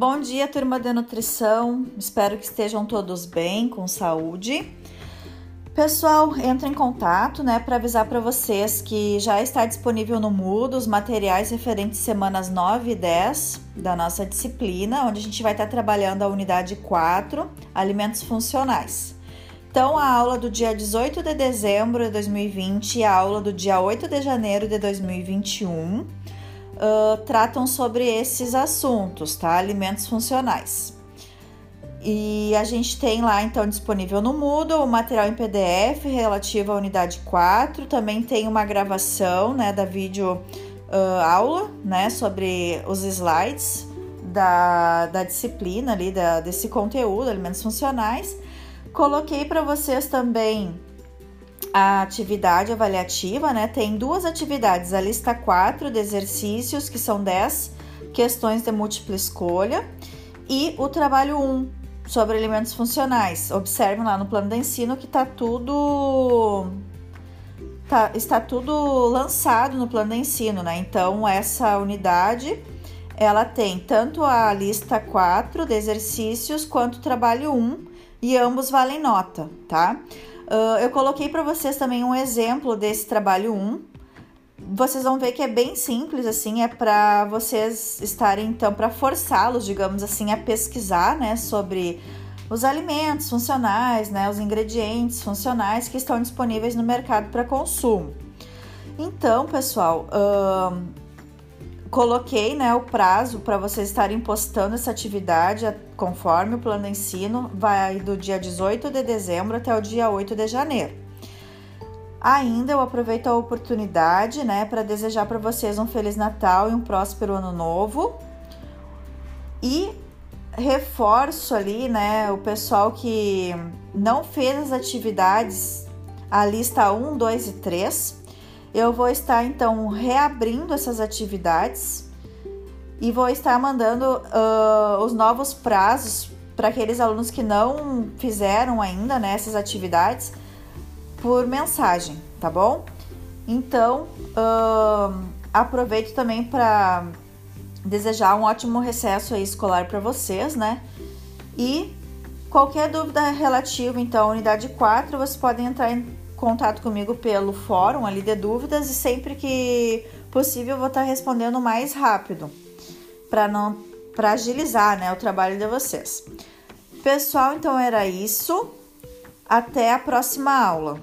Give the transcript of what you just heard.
Bom dia, turma de nutrição. Espero que estejam todos bem, com saúde. Pessoal, entra em contato, né, para avisar para vocês que já está disponível no Moodle os materiais referentes semanas 9 e 10 da nossa disciplina, onde a gente vai estar trabalhando a unidade 4, alimentos funcionais. Então, a aula do dia 18 de dezembro de 2020 e a aula do dia 8 de janeiro de 2021 uh, tratam sobre esses assuntos, tá? Alimentos funcionais. E a gente tem lá então disponível no Moodle o material em PDF relativo à unidade 4, também tem uma gravação né, da vídeo uh, aula né, sobre os slides da, da disciplina ali, da, desse conteúdo, alimentos funcionais. Coloquei para vocês também a atividade avaliativa, né? Tem duas atividades, a lista 4 de exercícios, que são 10 questões de múltipla escolha, e o trabalho 1 sobre alimentos funcionais. Observem lá no plano de ensino que tá tudo tá, está tudo lançado no plano de ensino, né? Então essa unidade ela tem tanto a lista 4 de exercícios quanto o trabalho 1 e ambos valem nota, tá? Uh, eu coloquei para vocês também um exemplo desse trabalho 1. Vocês vão ver que é bem simples, assim, é para vocês estarem, então, para forçá-los, digamos assim, a pesquisar, né, sobre os alimentos funcionais, né, os ingredientes funcionais que estão disponíveis no mercado para consumo. Então, pessoal, uh, coloquei né, o prazo para vocês estarem postando essa atividade conforme o plano de ensino, vai do dia 18 de dezembro até o dia 8 de janeiro. Ainda eu aproveito a oportunidade né, para desejar para vocês um Feliz Natal e um próspero Ano Novo. E reforço ali, né, o pessoal que não fez as atividades, a lista 1, 2 e 3, eu vou estar então reabrindo essas atividades e vou estar mandando uh, os novos prazos para aqueles alunos que não fizeram ainda né, essas atividades por mensagem, tá bom? Então, uh, aproveito também para desejar um ótimo recesso escolar para vocês, né? E qualquer dúvida relativa, então, à unidade 4, vocês podem entrar em contato comigo pelo fórum ali de dúvidas e sempre que possível eu vou estar respondendo mais rápido para não para agilizar, né, o trabalho de vocês. Pessoal, então era isso. Até a próxima aula.